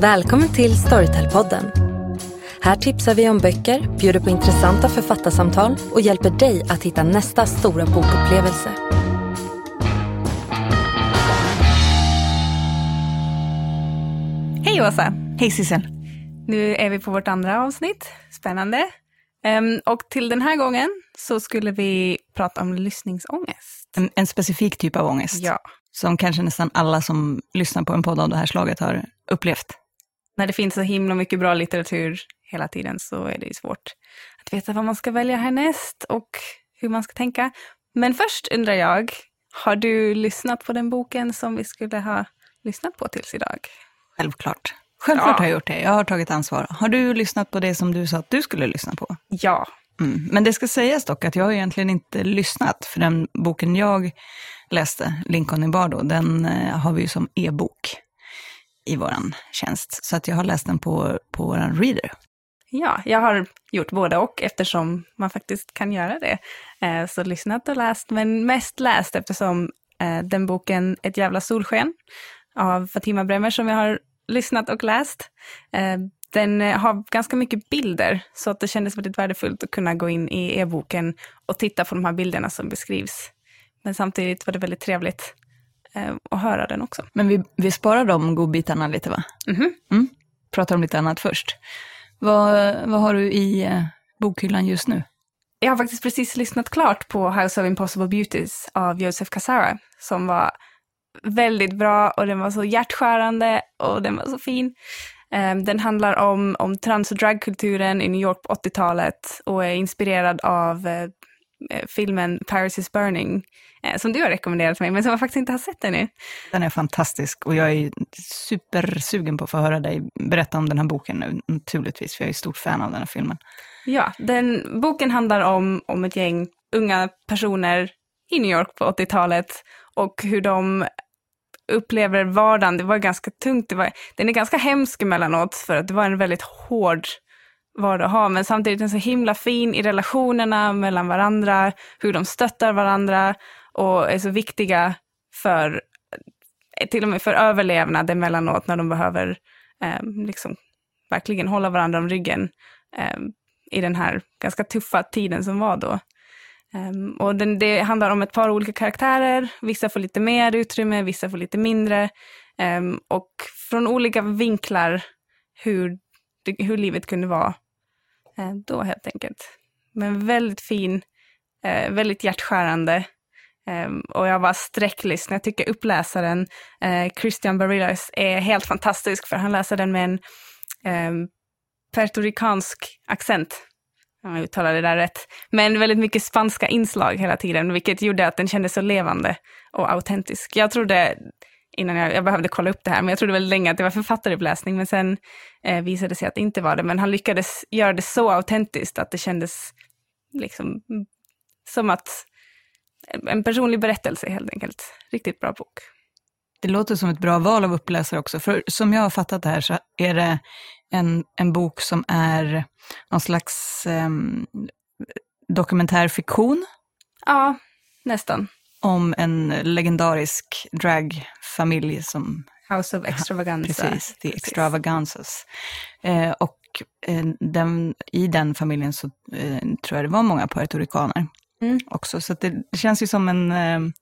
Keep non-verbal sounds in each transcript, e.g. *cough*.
Välkommen till Storytel-podden. Här tipsar vi om böcker, bjuder på intressanta författarsamtal och hjälper dig att hitta nästa stora bokupplevelse. Hej Åsa! Hej Sissel! Nu är vi på vårt andra avsnitt. Spännande. Um, och till den här gången så skulle vi prata om lyssningsångest. En, en, specifik typ av ångest. Ja. Som kanske nästan alla som lyssnar på en podd av det här slaget har upplevt. När det finns så himla mycket bra litteratur hela tiden så är det ju svårt att veta vad man ska välja härnäst och hur man ska tänka. Men först undrar jag, har du lyssnat på den boken som vi skulle ha lyssnat på tills idag? Självklart. Självklart ja. har jag gjort det. Jag har tagit ansvar. Har du lyssnat på det som du sa att du skulle lyssna på? Ja. Mm. Men det ska sägas dock att jag har egentligen inte lyssnat, för den boken jag läste, Lincoln i Bardo, den eh, har vi ju som e-bok i vår tjänst. Så att jag har läst den på, på vår reader. Ja, jag har gjort både och eftersom man faktiskt kan göra det. Eh, så lyssnat och läst, men mest läst eftersom eh, den boken Ett jävla solsken av Fatima Bremer som jag har lyssnat och läst. Eh, den har ganska mycket bilder, så att det kändes väldigt värdefullt att kunna gå in i e-boken och titta på de här bilderna som beskrivs. Men samtidigt var det väldigt trevligt eh, att höra den också. Men vi, vi sparar de godbitarna lite va? Mm mm. Pratar om lite annat först. Vad, vad har du i eh, bokhyllan just nu? Jag har faktiskt precis lyssnat klart på House of Impossible Beauties av Josef Casara, som var väldigt bra och den var så hjärtskärande och den var så fin. Um, den handlar om, om trans och dragkulturen i New York på 80-talet och är inspirerad av filmen Paris is burning, uh, som du har rekommenderat mig, men som jag faktiskt inte har sett ännu. Den är fantastisk och jag är supersugen på att få höra dig berätta om den här boken nu, naturligtvis, för jag är stort fan av den här filmen. Ja, den boken handlar om, om ett gäng unga personer i New York på 80-talet och hur de upplever vardagen, det var ganska tungt. Det var, den är ganska hemsk emellanåt för att det var en väldigt hård vardag att ha, men samtidigt är den så himla fin i relationerna mellan varandra, hur de stöttar varandra och är så viktiga för, till och med för överlevnad emellanåt när de behöver eh, liksom verkligen hålla varandra om ryggen eh, i den här ganska tuffa tiden som var då. Um, och den, det handlar om ett par olika karaktärer. Vissa får lite mer utrymme, vissa får lite mindre. Um, och från olika vinklar hur, hur livet kunde vara Eh, då helt enkelt. Men väldigt fin, eh, väldigt hjärtskärande. Eh, och jag var sträcklyssnad. Jag tycker uppläsaren Christian Barillas är helt fantastisk för han läser den med en um, pertorikansk accent om jag uttalar det där rätt. Men väldigt mycket spanska inslag hela tiden, vilket gjorde att den kändes så levande och autentisk. Jag trodde, innan jag, jag behövde kolla upp det här, men jag trodde väldigt länge att det var författaruppläsning, men sen eh, visade det sig att det inte var det. Men han lyckades göra det så autentiskt att det kändes liksom som att en personlig berättelse helt enkelt. Riktigt bra bok. Det låter som ett bra val av uppläsare också, för som jag har fattat det här så är det en, en bok som är någon slags eh, dokumentärfiktion. Ja, nästan. Om en legendarisk dragfamilj som... House of Extravaganza. Precis, The Extravaganzas. Eh, och eh, den, i den familjen så eh, tror jag det var många puertoricaner mm. också. Så det, det, känns ju som en ehm,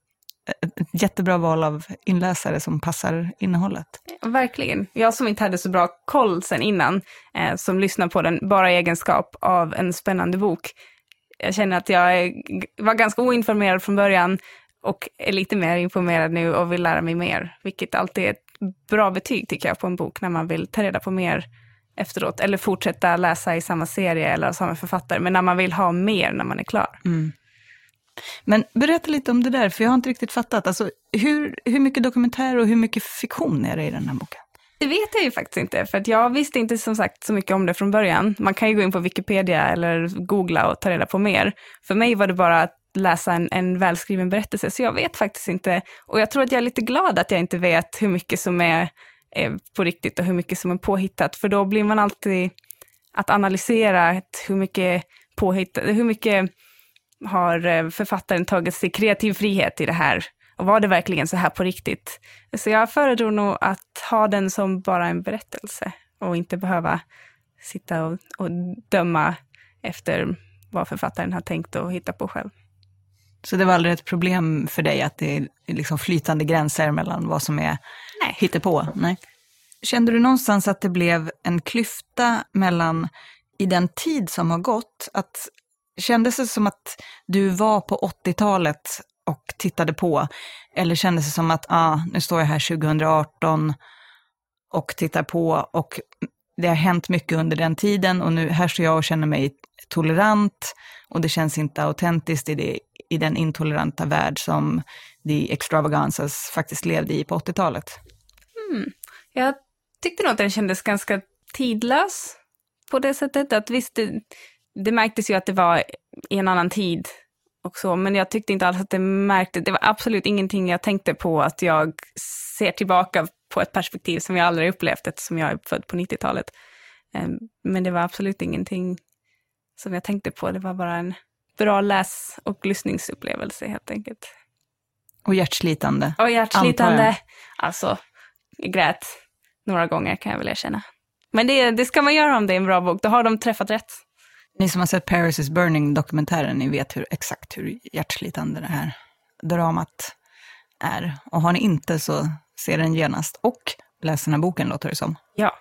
ett jättebra val av inläsare som passar innehållet. Verkligen. Jag som inte hade så bra koll sen innan, eh, som lyssnar på den bara i egenskap av en spännande bok. Jag känner att jag var ganska oinformerad från början och är lite mer informerad nu och vill lära mig mer, vilket alltid är ett bra betyg tycker jag på en bok när man vill ta reda på mer efteråt, eller fortsätta läsa i samma serie eller samma författare, men när man vill ha mer när man är klar. Mm. Men berätta lite om det där, för jag har inte riktigt fattat. Alltså, hur, hur mycket dokumentär och hur mycket fiktion är det i den här boken? Det vet jag ju faktiskt inte, för att jag visste inte som sagt så mycket om det från början. Man kan ju gå in på Wikipedia eller googla och ta reda på mer. För mig var det bara att läsa en, en välskriven berättelse, så jag vet faktiskt inte. Och jag tror att jag är lite glad att jag inte vet hur mycket som är, är på riktigt och hur mycket som är påhittat, för då blir man alltid att analysera hur mycket påhittat, hur mycket har eh, författaren tagit sig kreativ frihet i det här Och var det verkligen så här på riktigt? Så jag föredrar nog att ha den som bara en berättelse och inte behöva sitta och, och döma efter vad författaren har tänkt och hitta på själv. Så det var aldrig ett problem för dig att det är liksom flytande gränser mellan vad som är Nej. hittepå? Nej. Kände du någonstans att det blev en klyfta mellan, i den tid som har gått, att kändes det som att du var på 80-talet och tittade på? Eller kändes det som att, ah, nu står jag här 2018 och tittar på och det har hänt mycket under den tiden och nu här står jag och känner mig tolerant och det känns inte autentiskt i, det, i den intoleranta värld som The Extravaganzas faktiskt levde i på 80-talet. Mm. Jag tyckte nog att den kändes ganska tidlös på det sättet. Att visst, det, det märktes ju att det var i en annan tid och så, men jag tyckte inte alls att det märktes. Det var absolut ingenting jag tänkte på att jag ser tillbaka på ett perspektiv som jag aldrig upplevt eftersom jag är född på 90-talet. Ehm, men det var absolut ingenting som jag tänkte på. Det var bara en bra läs och lyssningsupplevelse helt enkelt. Och hjärtslitande. Och hjärtslitande. Alltså, jag grät några gånger kan jag väl erkänna. Men det, det ska man göra om det är en bra bok, då har de träffat rätt. Ni som har sett Paris is Burning-dokumentären, ni vet hur, exakt hur hjärtslitande det här dramat är. Och har ni inte så se den genast. Och läs den här boken, låter det som. Ja.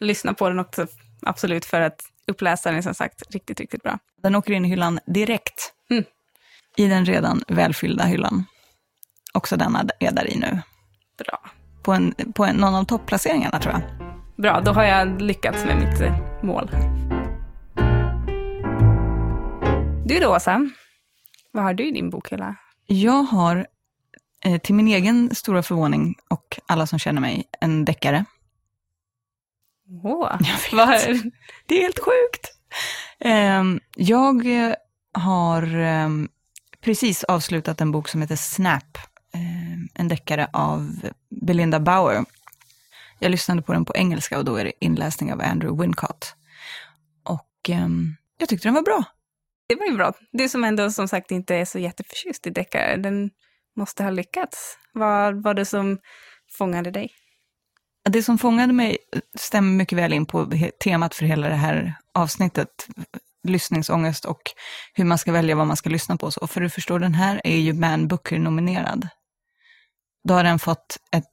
Lyssna på den också, absolut, för att uppläsaren är som sagt riktigt, riktigt bra. Den åker in i hyllan direkt. Mm. I den redan välfyllda hyllan. Också denna är där i nu. Bra. På, en, på en, någon av topplaceringarna tror jag. Bra, då har jag lyckats med mitt eh, mål. Du då, Åsa? Vad har du i din bokhylla? Jag har, eh, till min egen stora förvåning och alla som känner mig, en deckare. Åh, vad, det är helt sjukt. Eh, jag har eh, precis avslutat en bok som heter Snap, ehm, en deckare av Belinda Bauer. Jag lyssnade på den på engelska och då är det inläsning av Andrew Wincott. Och ehm, jag tyckte den var bra. Det var ju bra. Det som ändå som sagt inte är så jätteförtjust i deckare, den måste ha lyckats. Vad var det som fångade dig? Det som fångade mig stämmer mycket väl in på temat för hela det här avsnittet, lyssningsångest och hur man ska välja vad man ska lyssna på. Och för att förstå, den här är ju Man Booker-nominerad. Då har den fått ett,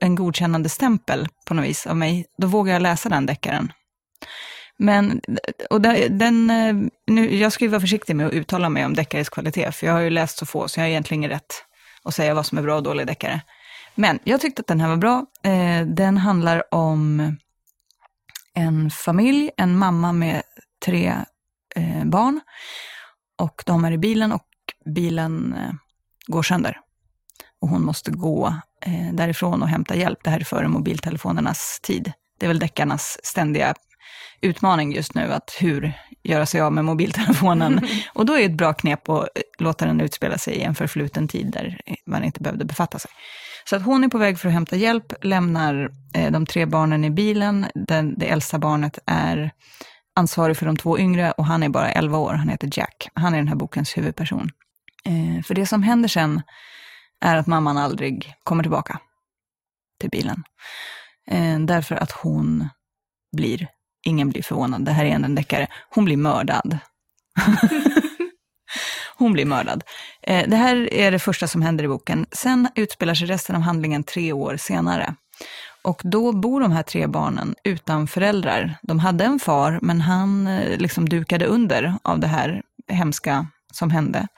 en godkännande stämpel på något vis av mig. Då vågar jag läsa den deckaren. Men, och den, eh, nu, jag ska ju vara försiktig med att uttala mig om deckares kvalitet, för jag har ju läst så få, så jag har egentligen inget rätt att säga vad som är bra och dålig deckare. Men jag tyckte att den här var bra. Eh, den handlar om en familj, en mamma med tre eh, barn. Och de är i bilen och bilen går sönder. Och hon måste gå därifrån och hämta hjälp. Det här är före mobiltelefonernas tid. Det är väl deckarnas ständiga utmaning just nu, att hur göra sig av med mobiltelefonen. *laughs* Och då är ett bra knep att låta den utspela sig i en förfluten tid där man inte behövde befatta sig. Så att hon är på väg för att hämta hjälp, lämnar eh, de tre barnen i bilen. Den, det äldsta barnet är ansvarig för de två yngre och han är bara 11 år, han heter Jack. Han är den här bokens huvudperson. Eh, för det som händer sen är att mamman aldrig kommer tillbaka till bilen. Eh, därför att hon blir ingen blir förvånad, det här är en deckare, hon blir mördad. *laughs* hon blir mördad. Eh, det här är det första som händer i boken. Sen utspelar sig resten av handlingen tre år senare. Och då bor de här tre barnen utan föräldrar. De hade en far, men han eh, liksom dukade under av det här hemska som hände.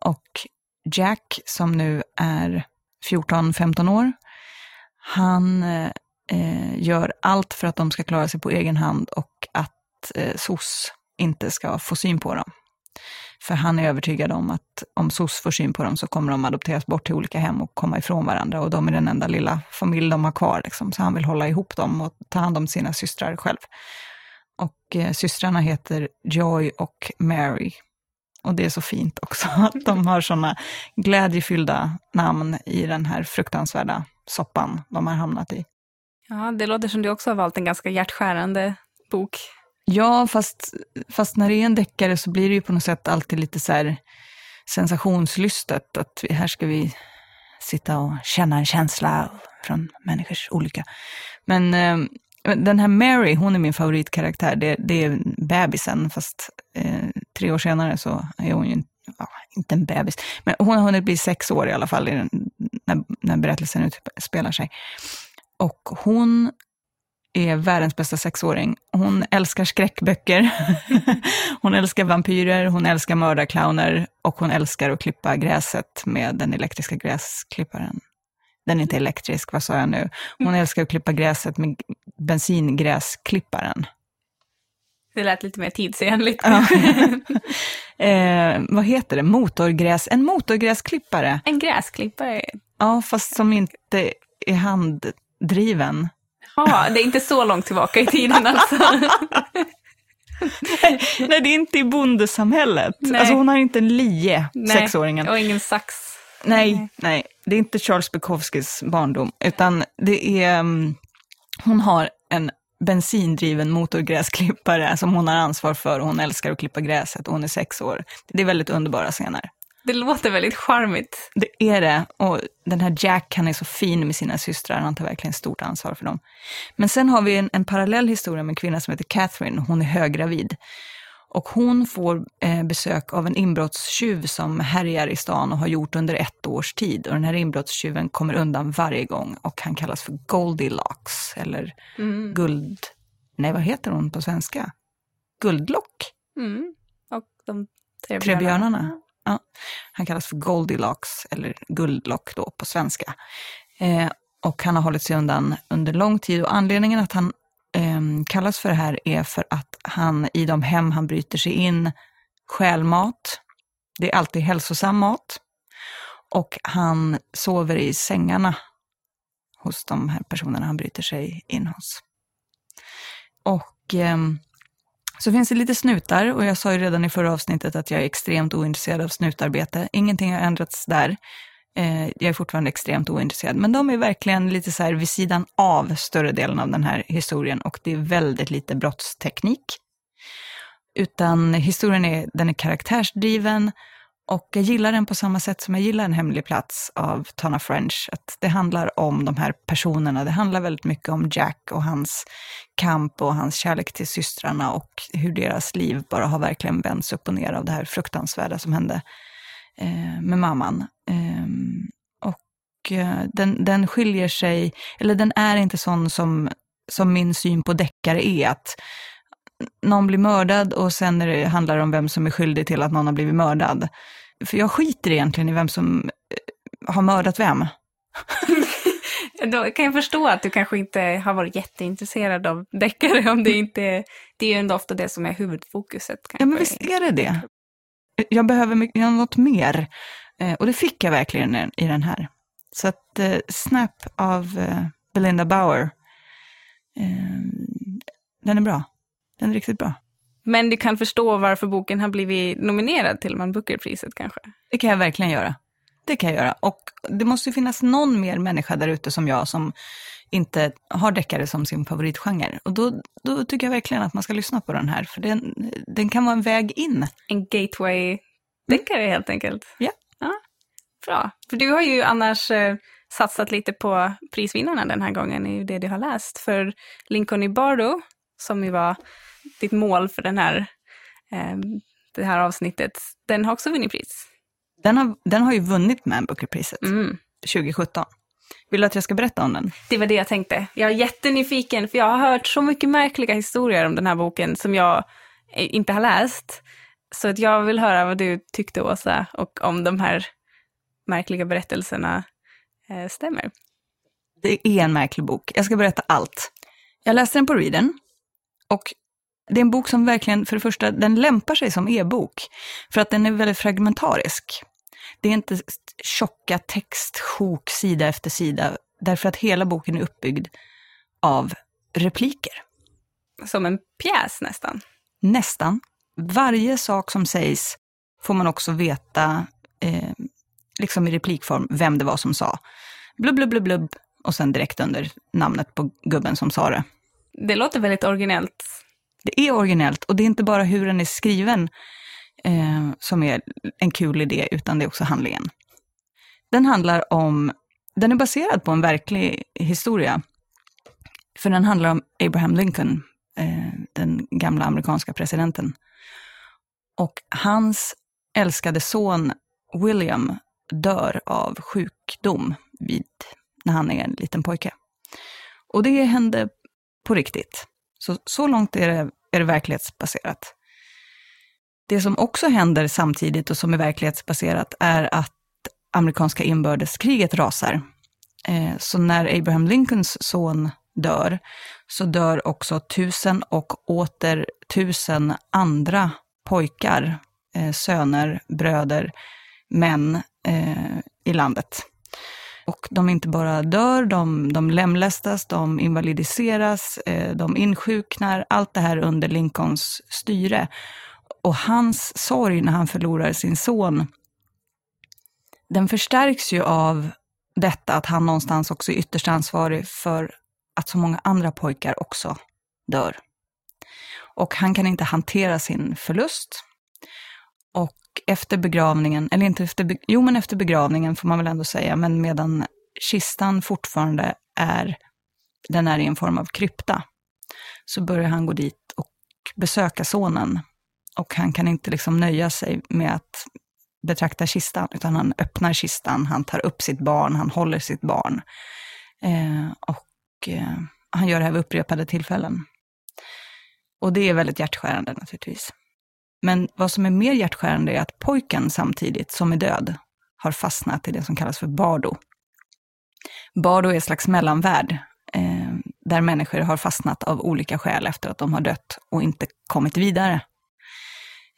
Och Jack, som nu är 14-15 år, han eh, eh, gör allt för att de ska klara sig på egen hand och att eh, SOS inte ska få syn på dem. För han är övertygad om att om SOS får syn på dem så kommer de adopteras bort till olika hem och komma ifrån varandra och de är den enda lilla familj de har kvar. Liksom. Så han vill hålla ihop dem och ta hand om sina systrar själv. Och eh, systrarna heter Joy och Mary. Och det är så fint också *laughs* att de har sådana glädjefyllda namn i den här fruktansvärda soppan de har hamnat i. Ja, det låter som du också har valt en ganska hjärtskärande bok. Ja, fast, fast när det är en deckare så blir det ju på något sätt alltid lite så här sensationslystet. Att här ska vi sitta och känna en känsla från människors olycka. Men eh, den här Mary, hon är min favoritkaraktär. Det, det är bebisen, fast eh, tre år senare så är hon ju ja, inte en bebis. Men hon har hunnit bli sex år i alla fall den, när, när berättelsen utspelar sig. Och hon är världens bästa sexåring. Hon älskar skräckböcker, *laughs* hon älskar vampyrer, hon älskar mördarclowner och hon älskar att klippa gräset med den elektriska gräsklipparen. Den är inte elektrisk, vad sa jag nu? Hon älskar att klippa gräset med bensingräsklipparen. Det lät lite mer tidsenligt. *laughs* *laughs* Eh, vad heter det? Motorgräs? En motorgräsklippare? En gräsklippare? Ja, fast som inte är handdriven. Ja, det är inte så långt tillbaka i tiden alltså. Nej, det är inte i bondesamhället. Nej. Alltså hon har inte en lie, nej, sexåringen. och ingen sax. Nej, nej, det är inte Charles Bukowskis barndom, utan det är, um, hon har en bensindriven motorgräsklippare som hon har ansvar för och hon älskar att klippa gräset och hon är sex år. Det är väldigt underbara scener. Det låter väldigt charmigt. Det är det. Och den här Jack, han är så fin med sina systrar. Han tar verkligen stort ansvar för dem. Men sen har vi en, en parallell historia med en kvinna som heter Catherine. Hon är höggravid. Och hon får eh, besök av en inbrottstjuv som härjar i stan och har gjort under ett års tid. Och den här inbrottstjuven kommer undan varje gång och han kallas för Goldilocks eller mm. guld... Nej, vad heter hon på svenska? Guldlock? Mm. Och de tre, tre björnarna. Ja. Han kallas för Goldilocks, eller Guldlock då på svenska. Eh, och han har hållit sig undan under lång tid och anledningen att han eh, kallas för det här är för att han i de hem han bryter sig in stjäl mat. Det är alltid hälsosam mat. Och han sover i sängarna hos de här personerna han bryter sig in hos. Och eh, så finns det lite snutar och jag sa ju redan i förra avsnittet att jag är extremt ointresserad av snutarbete. Ingenting har ändrats där. Eh, jag är fortfarande extremt ointresserad, men de är verkligen lite så här vid sidan av större delen av den här historien och det är väldigt lite brottsteknik. Utan historien är, den är karaktärsdriven och jag gillar den på samma sätt som jag gillar En hemlig plats av Tana French. Att det handlar om de här personerna. Det handlar väldigt mycket om Jack och hans kamp och hans kärlek till systrarna och hur deras liv bara har verkligen vänts upp och ner av det här fruktansvärda som hände eh, med mamman. Eh, och eh, den, den skiljer sig, eller den är inte sån som, som min syn på deckare är. att någon blir mördad och sen det handlar om vem som är skyldig till att någon har blivit mördad. För jag skiter egentligen i vem som eh, har mördat vem. *laughs* Då kan jag förstå att du kanske inte har varit jätteintresserad av deckare om det inte det är ju ändå ofta det som är huvudfokuset. Kanske. Ja men visst är det det. Jag behöver något mer. Eh, och det fick jag verkligen i den här. Så att eh, Snap av Belinda Bauer, den är bra. Den är riktigt bra. Men du kan förstå varför boken har blivit nominerad till Man Booker-priset kanske? Det kan jag verkligen göra. Det kan jag göra. Och det måste ju finnas någon mer människa där ute som jag som inte har deckare som sin favoritgenre. Och då, då tycker jag verkligen att man ska lyssna på den här, för den, den kan vara en väg in. En gateway-deckare mm. helt enkelt. Ja. ja. Bra. För du har ju annars eh, satsat lite på prisvinnarna den här gången, i det du har läst. För Lincoln i Bardo, som ju var ditt mål för den här, eh, det här avsnittet, den har också vunnit pris. Den har, den har ju vunnit Man Booker-priset mm. 2017. Vill du att jag ska berätta om den? Det var det jag tänkte. Jag är jättenyfiken, för jag har hört så mycket märkliga historier om den här boken som jag eh, inte har läst. Så att jag vill höra vad du tyckte, Åsa, och om de här märkliga berättelserna eh, stämmer. Det är en märklig bok. Jag ska berätta allt. Jag läste den på Readen och det är en bok som verkligen, för det första, den lämpar sig som e-bok. För att den är väldigt fragmentarisk. Det är inte tjocka textsjok sida efter sida, därför att hela boken är uppbyggd av repliker. Som en pjäs nästan? Nästan. Varje sak som sägs får man också veta, eh, liksom i replikform, vem det var som sa. Blubb, blubb, blubb, blubb, och sen direkt under namnet på gubben som sa det. Det låter väldigt originellt. Det är originellt och det är inte bara hur den är skriven eh, som är en kul idé, utan det är också handlingen. Den handlar om, den är baserad på en verklig historia. För den handlar om Abraham Lincoln, eh, den gamla amerikanska presidenten. Och hans älskade son William dör av sjukdom vid, när han är en liten pojke. Och det hände på riktigt. Så, så långt är det, är det verklighetsbaserat. Det som också händer samtidigt och som är verklighetsbaserat är att amerikanska inbördeskriget rasar. Eh, så när Abraham Lincolns son dör, så dör också tusen och åter tusen andra pojkar, eh, söner, bröder, män eh, i landet. Och de inte bara dör, de, de lemlästas, de invalidiseras, eh, de insjuknar, allt det här under Lincolns styre. Och hans sorg när han förlorar sin son, den förstärks ju av detta att han någonstans också är ytterst ansvarig för att så många andra pojkar också dör. Och han kan inte hantera sin förlust. Och efter begravningen, eller inte efter, jo men efter begravningen får man väl ändå säga, men medan kistan fortfarande är, den är i en form av krypta, så börjar han gå dit och besöka sonen. Och han kan inte liksom nöja sig med att betrakta kistan, utan han öppnar kistan, han tar upp sitt barn, han håller sitt barn. Eh, och eh, han gör det här vid upprepade tillfällen. Och det är väldigt hjärtskärande naturligtvis. Men vad som är mer hjärtskärande är att pojken samtidigt, som är död, har fastnat i det som kallas för bardo. Bardo är ett slags mellanvärld, eh, där människor har fastnat av olika skäl efter att de har dött och inte kommit vidare.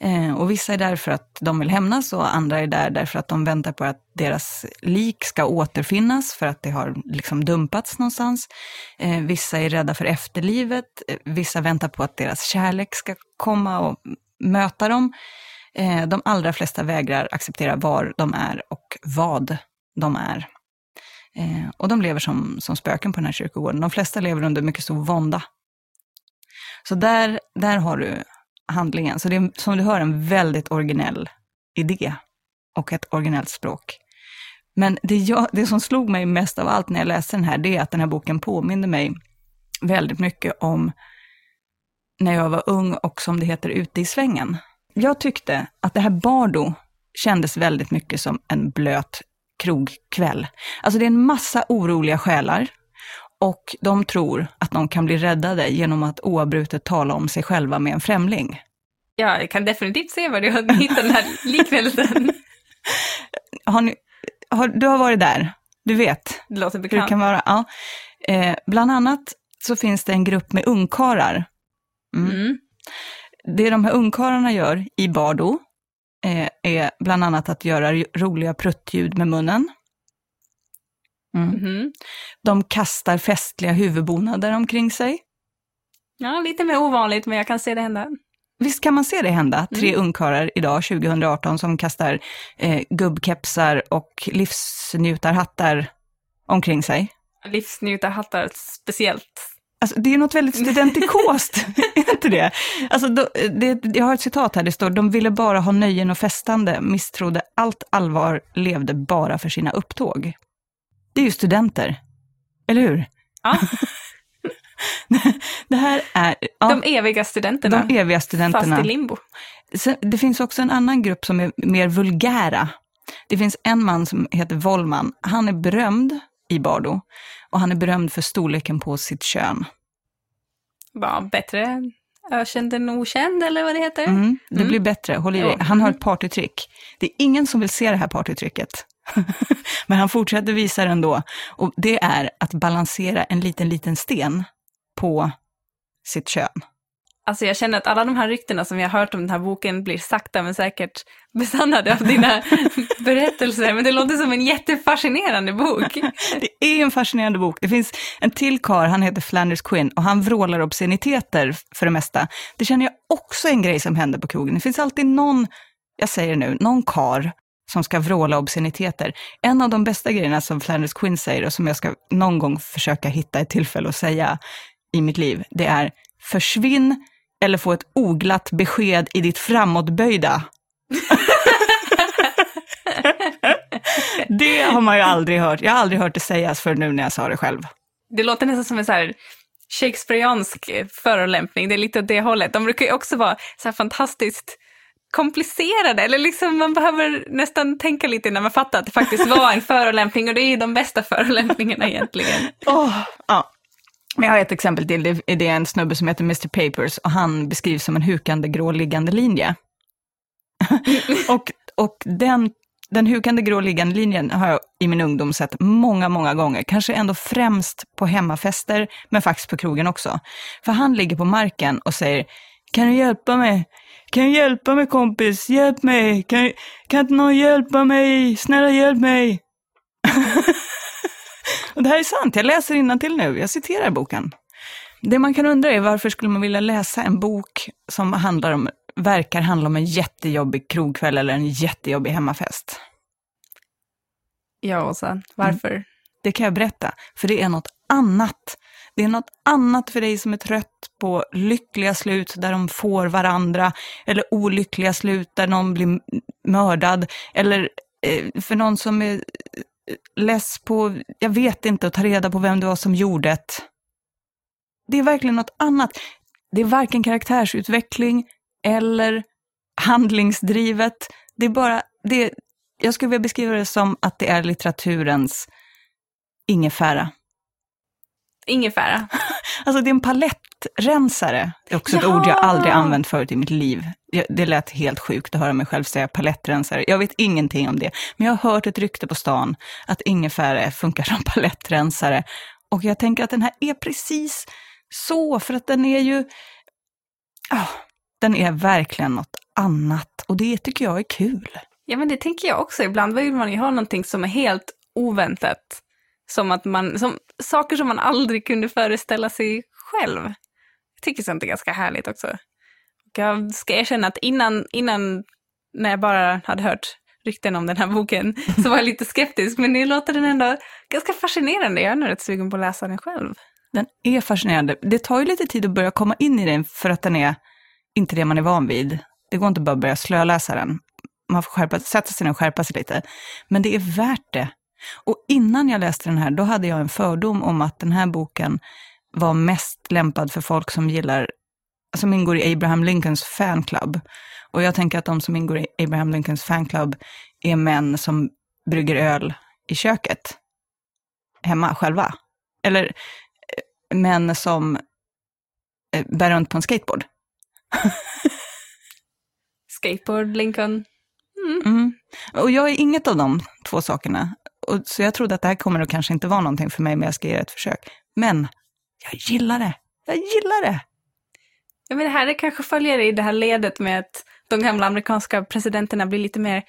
Eh, och vissa är där för att de vill hämnas och andra är där därför att de väntar på att deras lik ska återfinnas för att det har liksom dumpats någonstans. Eh, vissa är rädda för efterlivet, eh, vissa väntar på att deras kärlek ska komma och möta dem. Eh, de allra flesta vägrar acceptera var de är och vad de är. Eh, och de lever som, som spöken på den här kyrkogården. De flesta lever under mycket stor vånda. Så där, där har du handlingen. Så det är som du hör en väldigt originell idé och ett originellt språk. Men det, jag, det som slog mig mest av allt när jag läste den här, det är att den här boken påminner mig väldigt mycket om när jag var ung och som det heter ute i svängen. Jag tyckte att det här Bardo kändes väldigt mycket som en blöt krogkväll. Alltså det är en massa oroliga själar och de tror att de kan bli räddade genom att oavbrutet tala om sig själva med en främling. Ja, jag kan definitivt se var du har hittat den här *laughs* liknelsen. Har ni, har, du har varit där, du vet. Det låter bekant. Det kan vara, ja. Eh, bland annat så finns det en grupp med ungkarlar. Mm. Mm. Det de här ungkarlarna gör i Bardo eh, är bland annat att göra roliga pruttljud med munnen. Mm. Mm. De kastar festliga huvudbonader omkring sig. Ja, lite mer ovanligt, men jag kan se det hända. Visst kan man se det hända? Tre mm. ungkarlar idag, 2018, som kastar eh, gubbkepsar och livsnjutarhattar omkring sig. Livsnjutarhattar speciellt. Alltså, det är något väldigt studentikost, *laughs* är inte det? Alltså, då, det? Jag har ett citat här, det står, de ville bara ha nöjen och festande, misstrodde allt allvar, levde bara för sina upptåg. Det är ju studenter, eller hur? Ja. *laughs* det här är... Ja, de eviga studenterna. De eviga studenterna. Fast i limbo. Sen, det finns också en annan grupp som är mer vulgära. Det finns en man som heter Vollman. Han är berömd i Bardo och han är berömd för storleken på sitt kön. Ja, bättre ökänd än okänd, eller vad det heter. Mm, det mm. blir bättre, håll i dig. Han har ett partytrick. Det är ingen som vill se det här partytricket. *laughs* Men han fortsätter visa det ändå. Och det är att balansera en liten, liten sten på sitt kön. Alltså jag känner att alla de här ryktena som vi har hört om den här boken blir sakta men säkert besannade av dina *laughs* berättelser. Men det låter som en jättefascinerande bok. *laughs* Det är en fascinerande bok. Det finns en till kar, han heter Flanders Quinn och han vrålar obsceniteter för det mesta. Det känner jag också är en grej som händer på krogen. Det finns alltid någon, jag säger nu, någon kar som ska vråla obsceniteter. En av de bästa grejerna som Flanders Quinn säger och som jag ska någon gång försöka hitta ett tillfälle att säga i mitt liv, det är försvinn eller få ett oglatt besked i ditt framåtböjda. *laughs* Det har man ju aldrig hört. Jag har aldrig hört det sägas för nu när jag sa det själv. Det låter nästan som en så här Shakespeareansk förolämpning, det är lite åt det hållet. De brukar ju också vara så här fantastiskt komplicerade, eller liksom man behöver nästan tänka lite när man fattar att det faktiskt var en förolämpning och det är ju de bästa förolämpningarna egentligen. Oh, ja. Men jag har ett exempel till, det är en snubbe som heter Mr Papers och han beskrivs som en hukande gråliggande linje. *laughs* och och den, den hukande gråliggande linjen har jag i min ungdom sett många, många gånger. Kanske ändå främst på hemmafester, men faktiskt på krogen också. För han ligger på marken och säger, kan du hjälpa mig? Kan du hjälpa mig kompis? Hjälp mig! Kan, kan inte någon hjälpa mig? Snälla hjälp mig! *laughs* och det här är sant, jag läser till nu, jag citerar boken. Det man kan undra är varför skulle man vilja läsa en bok som handlar om, verkar handla om en jättejobbig krogkväll eller en jättejobbig hemmafest? Ja, sen varför? Mm. Det kan jag berätta, för det är något annat. Det är något annat för dig som är trött på lyckliga slut där de får varandra, eller olyckliga slut där någon blir mördad, eller eh, för någon som är less på, jag vet inte, att ta reda på vem det var som gjorde det. Det är verkligen något annat. Det är varken karaktärsutveckling eller handlingsdrivet. Det är bara, det, jag skulle vilja beskriva det som att det är litteraturens ingefära. Ingefära? *laughs* alltså det är en palettrensare. Det är också Jaha. ett ord jag aldrig använt förut i mitt liv. Det lät helt sjukt att höra mig själv säga palettrensare. Jag vet ingenting om det, men jag har hört ett rykte på stan att ingefära funkar som *laughs* palettrensare. Och jag tänker att den här är precis så, för att den är ju... Oh, den är verkligen något annat och det tycker jag är kul. Ja, men det tänker jag också. Ibland vill man ju ha någonting som är helt oväntat. Som att man, som saker som man aldrig kunde föreställa sig själv. Jag tycker sånt är ganska härligt också. Och jag ska erkänna att innan, innan, när jag bara hade hört rykten om den här boken, *laughs* så var jag lite skeptisk. Men nu låter den ändå ganska fascinerande. Jag är nog rätt sugen på att läsa den själv. Den är fascinerande. Det tar ju lite tid att börja komma in i den för att den är inte det man är van vid. Det går inte bara att börja slöläsa den. Man får skärpa, sätta sig ner och skärpa sig lite. Men det är värt det. Och innan jag läste den här, då hade jag en fördom om att den här boken var mest lämpad för folk som gillar, som ingår i Abraham Lincolns fanclub. Och jag tänker att de som ingår i Abraham Lincolns fanclub är män som brygger öl i köket, hemma själva. Eller eh, män som eh, bär runt på en skateboard. *laughs* Skateboard, Lincoln. Mm. Mm. Och jag är inget av de två sakerna. Och, så jag trodde att det här kommer att kanske inte vara någonting för mig, men jag ska ge det ett försök. Men jag gillar det. Jag gillar det. Ja, men det här är kanske följer i det här ledet med att de gamla amerikanska presidenterna blir lite mer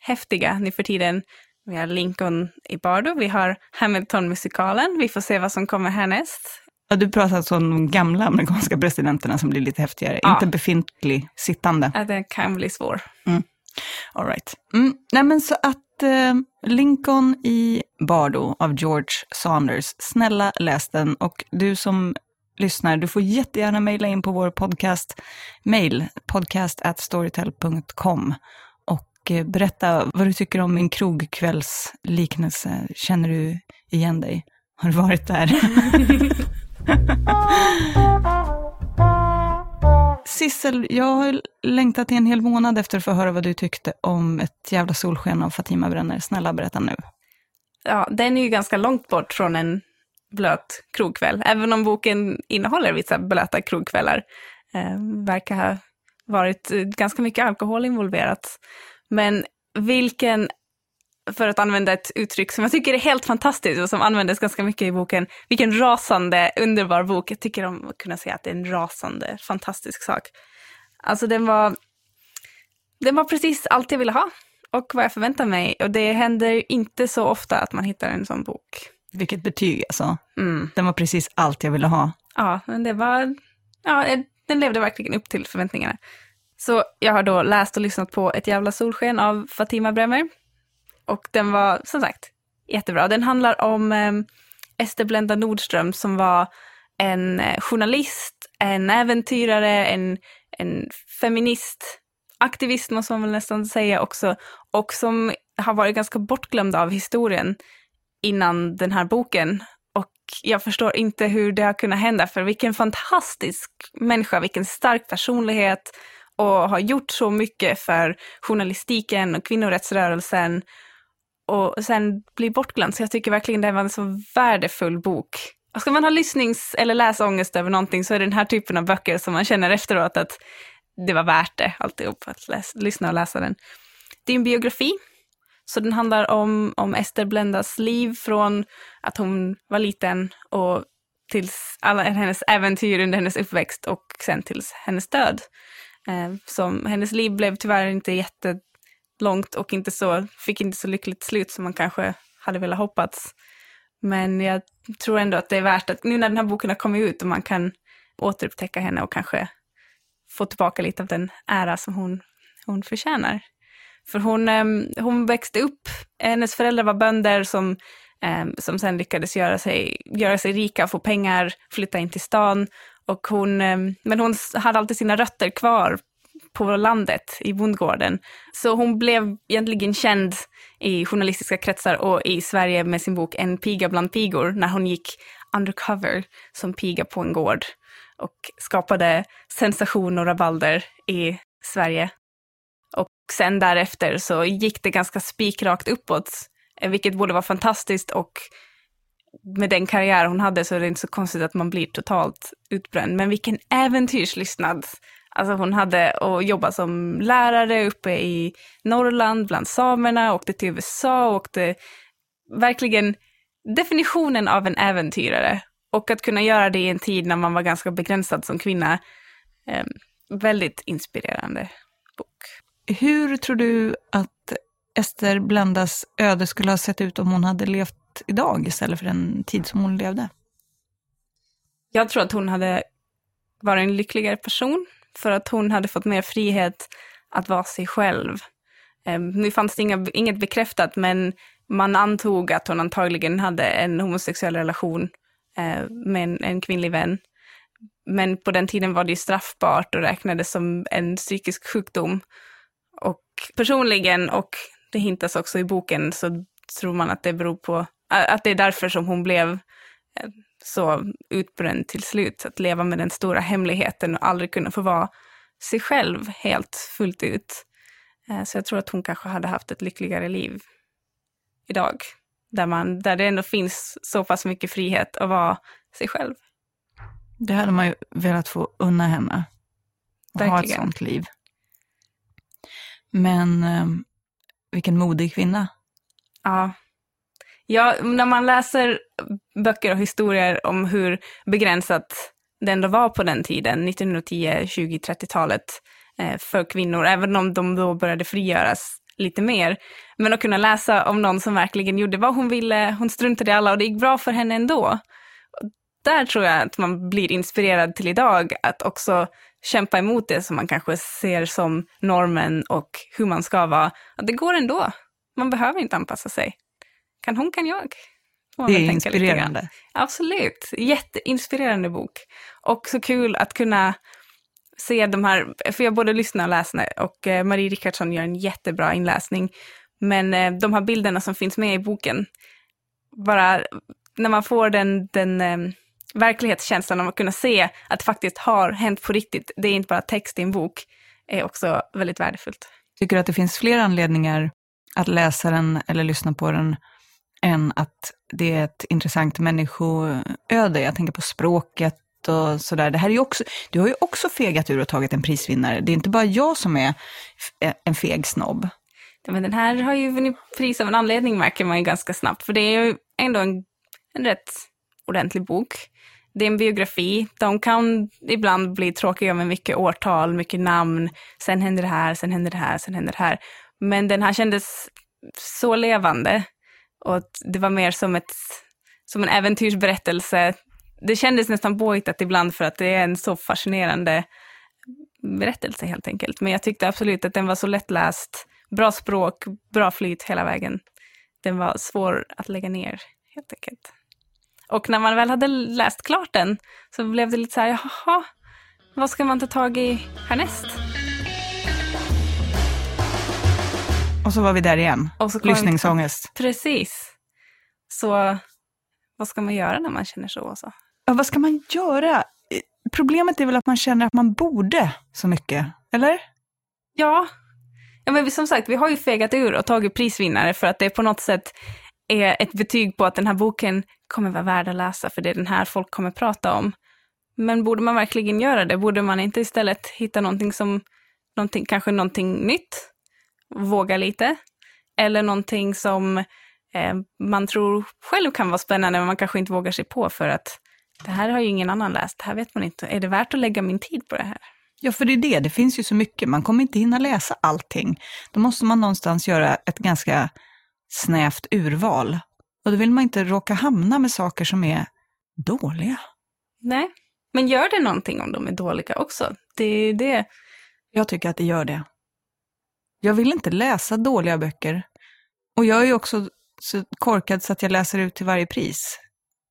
häftiga nu för tiden. Vi har Lincoln i Bardo, vi har Hamilton-musikalen, vi får se vad som kommer härnäst. Ja, du pratar alltså om de gamla amerikanska presidenterna som blir lite häftigare, ja. inte befintlig sittande. Ja, det kan bli svår. Mm. All right. Mm. Nej, men så att Lincoln i Bardo av George Saunders, snälla läs den och du som lyssnar, du får jättegärna mejla in på vår podcast, mail podcast at storytel.com och eh, berätta vad du tycker om min krogkvällsliknelse. Känner du igen dig? Har du varit där? *laughs* *laughs* Sissel, jag har längtat i en hel månad efter att få höra vad du tyckte om Ett jävla solsken av Fatima Bränner. Snälla berätta nu. Ja, den är ju ganska långt bort från en blöt krogkväll, även om boken innehåller vissa blöta krogkvällar. Eh, verkar ha varit eh, ganska mycket alkohol involverat. Men vilken för att använda ett uttryck som jag tycker är helt fantastiskt och som användes ganska mycket i boken. Vilken rasande underbar bok. Jag tycker om att kunna säga att det är en rasande fantastisk sak. Alltså den var, den var precis allt jag ville ha och vad jag förväntade mig. Och det händer inte så ofta att man hittar en sån bok. Vilket betyg alltså. Mm. Den var precis allt jag ville ha. Ja, men det var, ja, den levde verkligen upp till förväntningarna. Så jag har då läst och lyssnat på Ett jävla solsken av Fatima Bremer. Och den var som sagt jättebra. Den handlar om eh, Ester Blenda Nordström som var en eh, journalist, en äventyrare, en, en feminist, aktivist måste man väl nästan säga också, och som har varit ganska bortglömd av historien innan den här boken. Och jag förstår inte hur det har kunnat hända, för vilken fantastisk människa, vilken stark personlighet och har gjort så mycket för journalistiken och kvinnorättsrörelsen och sen bli bortglömd. Så jag tycker verkligen det var en så värdefull bok. Och ska man ha lyssnings eller läsångest över någonting så är det den här typen av böcker som man känner efteråt att det var värt det alltihop att läsa, lyssna och läsa den. Det är en biografi, så den handlar om, om Ester Blendas liv från att hon var liten och tills alla hennes äventyr under hennes uppväxt och sen tills hennes död. Eh, som, hennes liv blev tyvärr inte jätte långt och inte så, fick inte så lyckligt slut som man kanske hade velat hoppats. Men jag tror ändå att det är värt att, nu när den här boken har kommit ut och man kan återupptäcka henne och kanske få tillbaka lite av den ära som hon, hon förtjänar. För hon, ehm, hon växte upp, hennes föräldrar var bönder som, ehm, som sen lyckades göra sig, göra sig rika, få pengar, flytta in till stan. Och hon, ehm, men hon hade alltid sina rötter kvar på landet, i bondgården. Så hon blev egentligen känd i journalistiska kretsar och i Sverige med sin bok En piga bland pigor, när hon gick undercover som piga på en gård och skapade sensation och rabalder i Sverige. Och sen därefter så gick det ganska spikrakt uppåt, eh, vilket borde vara fantastiskt och med den karriär hon hade så är det inte så konstigt att man blir totalt utbränd. Men vilken äventyrslystnad! Alltså hon hade att jobba som lärare uppe i Norrland bland samerna, åkte till USA, åkte verkligen definitionen av en äventyrare. Och att kunna göra det i en tid när man var ganska begränsad som kvinna, eh, väldigt inspirerande bok. Hur tror du att Ester Blendas öde skulle ha sett ut om hon hade levt idag istället för den tid som hon levde? Jag tror att hon hade varit en lyckligare person för att hon hade fått mer frihet att vara sig själv. Eh, nu fanns det inga, inget bekräftat, men man antog att hon antagligen hade en homosexuell relation eh, med en, en kvinnlig vän. Men på den tiden var det ju straffbart och räknades som en psykisk sjukdom. Och personligen, och det hintas också i boken, så tror man att det beror på, att det är därför som hon blev eh, så utbränd till slut. Att leva med den stora hemligheten och aldrig kunna få vara sig själv helt fullt ut. Eh, så jag tror att hon kanske hade haft ett lyckligare liv idag. Där, man, där det ändå finns så pass mycket frihet att vara sig själv. Det hade man ju velat få unna henne. Och ha ett sånt liv. Men eh, vilken modig kvinna. Ja ja, när man läser böcker och historier om hur begränsat det ändå var på den tiden, 1910, 20, 30-talet, för kvinnor, även om de då började frigöras lite mer. Men att kunna läsa om någon som verkligen gjorde vad hon ville, hon struntade i alla och det gick bra för henne ändå. Där tror jag att man blir inspirerad till idag, att också kämpa emot det som man kanske ser som normen och hur man ska vara. Att det går ändå. Man behöver inte anpassa sig. Kan hon kan jag. Det är inspirerande. Absolut. Jätteinspirerande bok. Och så kul att kunna se de här, för jag både lyssnar och läser och eh, Marie Rickardsson gör en jättebra inläsning. Men eh, de här bilderna som finns med i boken, bara när man får den, den eh, verklighetskänslan av att kunna se att det faktiskt har hänt på riktigt, det är inte bara text i en bok, är också väldigt värdefullt. Tycker du att det finns fler anledningar att läsa den eller lyssna på den än att det är ett intressant människoöde? Jag tänker på språket och sådär. Det här är ju också, du har ju också fegat ur och tagit en prisvinnare. Det är inte bara jag som är eh, en feg snobb. men den här har ju vunnit pris av en anledning märker man ju ganska snabbt, för det är ju ändå en, en rätt ordentlig bok. Det är en biografi. De kan ibland bli tråkiga med mycket årtal, mycket namn. Sen händer det här, sen händer det här, sen händer det här. Men den här kändes så levande. Och det var mer som, ett, som en äventyrsberättelse det kändes nästan påhittat ibland för att det är en så fascinerande berättelse helt enkelt. Men jag tyckte absolut att den var så lättläst, bra språk, bra flyt hela vägen. Den var svår att lägga ner helt enkelt. Och när man väl hade läst klart den så blev det lite så här, jaha, vad ska man ta tag i härnäst? Och så var vi där igen. Och så kommer vi Lyssningsångest. Precis. Så vad ska man göra när man känner så? så? Ja, vad ska man göra? Problemet är väl att man känner att man borde så mycket, eller? Ja, ja men som sagt, vi har ju fegat ur och tagit prisvinnare för att det på något sätt är ett betyg på att den här boken kommer vara värd att läsa, för det är den här folk kommer prata om. Men borde man verkligen göra det? Borde man inte istället hitta någonting som, någonting, kanske någonting nytt, våga lite, eller någonting som eh, man tror själv kan vara spännande, men man kanske inte vågar sig på för att det här har ju ingen annan läst, det här vet man inte. Är det värt att lägga min tid på det här? Ja, för det är det, det finns ju så mycket, man kommer inte hinna läsa allting. Då måste man någonstans göra ett ganska snävt urval. Och då vill man inte råka hamna med saker som är dåliga. Nej, men gör det någonting om de är dåliga också? Det är det. Jag tycker att det gör det. Jag vill inte läsa dåliga böcker. Och jag är ju också så korkad så att jag läser ut till varje pris.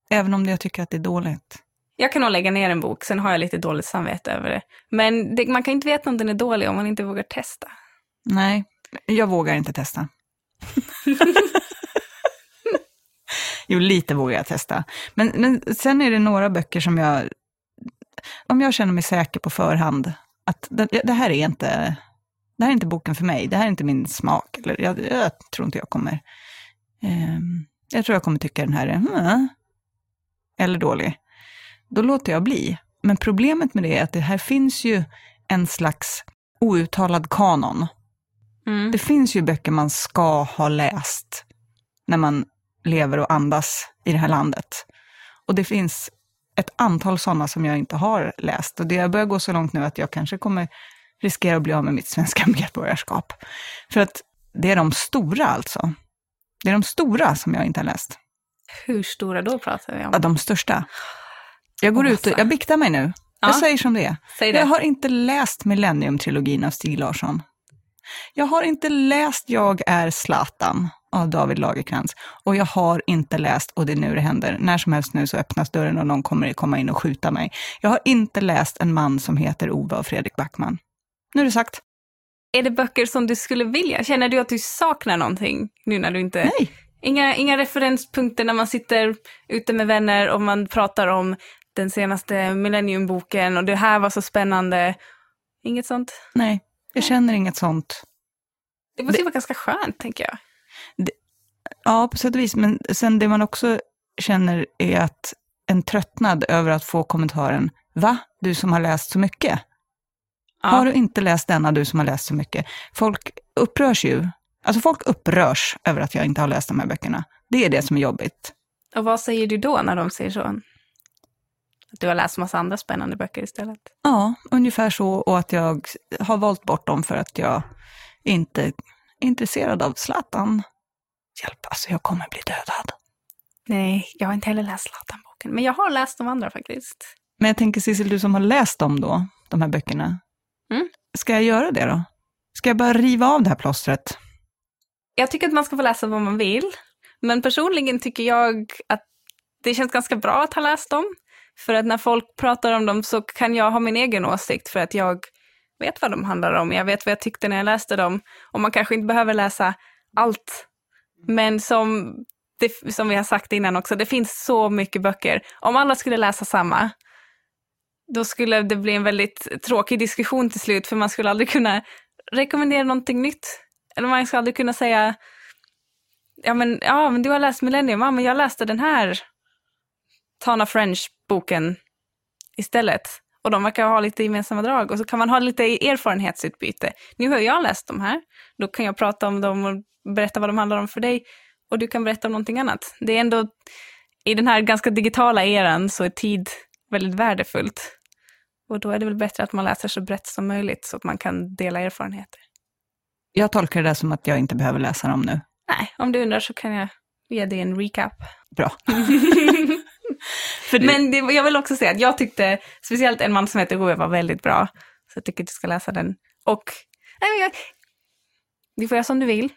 Även om jag tycker att det är dåligt. Jag kan nog lägga ner en bok, sen har jag lite dåligt samvete över det. Men det, man kan inte veta om den är dålig om man inte vågar testa. Nej, jag vågar inte testa. *laughs* jo, lite vågar jag testa. Men, men sen är det några böcker som jag, om jag känner mig säker på förhand, att det, det här är inte, det här är inte boken för mig, det här är inte min smak, eller jag, jag tror inte jag kommer, eh, jag tror jag kommer tycka den här är, mm, eller dålig. Då låter jag bli. Men problemet med det är att det här finns ju en slags outtalad kanon. Mm. Det finns ju böcker man ska ha läst när man lever och andas i det här landet. Och det finns ett antal sådana som jag inte har läst. Och det börjar gå så långt nu att jag kanske kommer riskera att bli av med mitt svenska *laughs* medborgarskap. För att det är de stora alltså. Det är de stora som jag inte har läst. Hur stora då pratar vi om? Ja, de största. Jag går ut och, jag biktar mig nu. Ja. Jag säger som det är. Säg det. Jag har inte läst Millennium-trilogin av Stig Larsson. Jag har inte läst Jag är Zlatan av David Lagercrantz. Och jag har inte läst Och det är nu det händer. När som helst nu så öppnas dörren och någon kommer komma in och skjuta mig. Jag har inte läst En man som heter Ove av Fredrik Backman. Nu är det sagt. Är det böcker som du skulle vilja? Känner du att du saknar någonting nu när du inte... Nej. Inga, inga referenspunkter när man sitter ute med vänner och man pratar om den senaste Millennium-boken och det här var så spännande. Inget sånt? Nej, jag känner inget sånt. Det måste ju vara ganska skönt, tänker jag. Ja, på sätt och vis. Men sen det man också känner är att en tröttnad över att få kommentaren, va? Du som har läst så mycket? Ja. Har du inte läst denna, du som har läst så mycket? Folk upprörs ju. Alltså folk upprörs över att jag inte har läst de här böckerna. Det är det som är jobbigt. Och vad säger du då när de säger så? Att du har läst massa andra spännande böcker istället? Ja, ungefär så. Och att jag har valt bort dem för att jag inte är intresserad av Zlatan. Hjälp, alltså jag kommer bli dödad. Nej, jag har inte heller läst Zlatan-boken, men jag har läst de andra faktiskt. Men jag tänker Sissel, du som har läst dem då, de här böckerna. Mm. Ska jag göra det då? Ska jag bara riva av det här plåstret? Jag tycker att man ska få läsa vad man vill, men personligen tycker jag att det känns ganska bra att ha läst dem. För att när folk pratar om dem så kan jag ha min egen åsikt för att jag vet vad de handlar om. Jag vet vad jag tyckte när jag läste dem. Och man kanske inte behöver läsa allt. Men som, det, som vi har sagt innan också, det finns så mycket böcker. Om alla skulle läsa samma, då skulle det bli en väldigt tråkig diskussion till slut, för man skulle aldrig kunna rekommendera någonting nytt. Eller man skulle aldrig kunna säga, ja men, ja, men du har läst Millennium, ja men jag läste den här Tana French-boken istället. Och de verkar ha lite gemensamma drag och så kan man ha lite erfarenhetsutbyte. Nu har jag läst de här, då kan jag prata om dem och berätta vad de handlar om för dig och du kan berätta om någonting annat. Det är ändå, i den här ganska digitala eran så är tid väldigt värdefullt. Och då är det väl bättre att man läser så brett som möjligt så att man kan dela erfarenheter. Jag tolkar det där som att jag inte behöver läsa dem nu. Nej, om du undrar så kan jag ge dig en recap. Bra. *laughs* Men det, jag vill också säga att jag tyckte speciellt En man som heter Ove var väldigt bra. Så jag tycker att du ska läsa den. Och nej, jag, du får göra som du vill.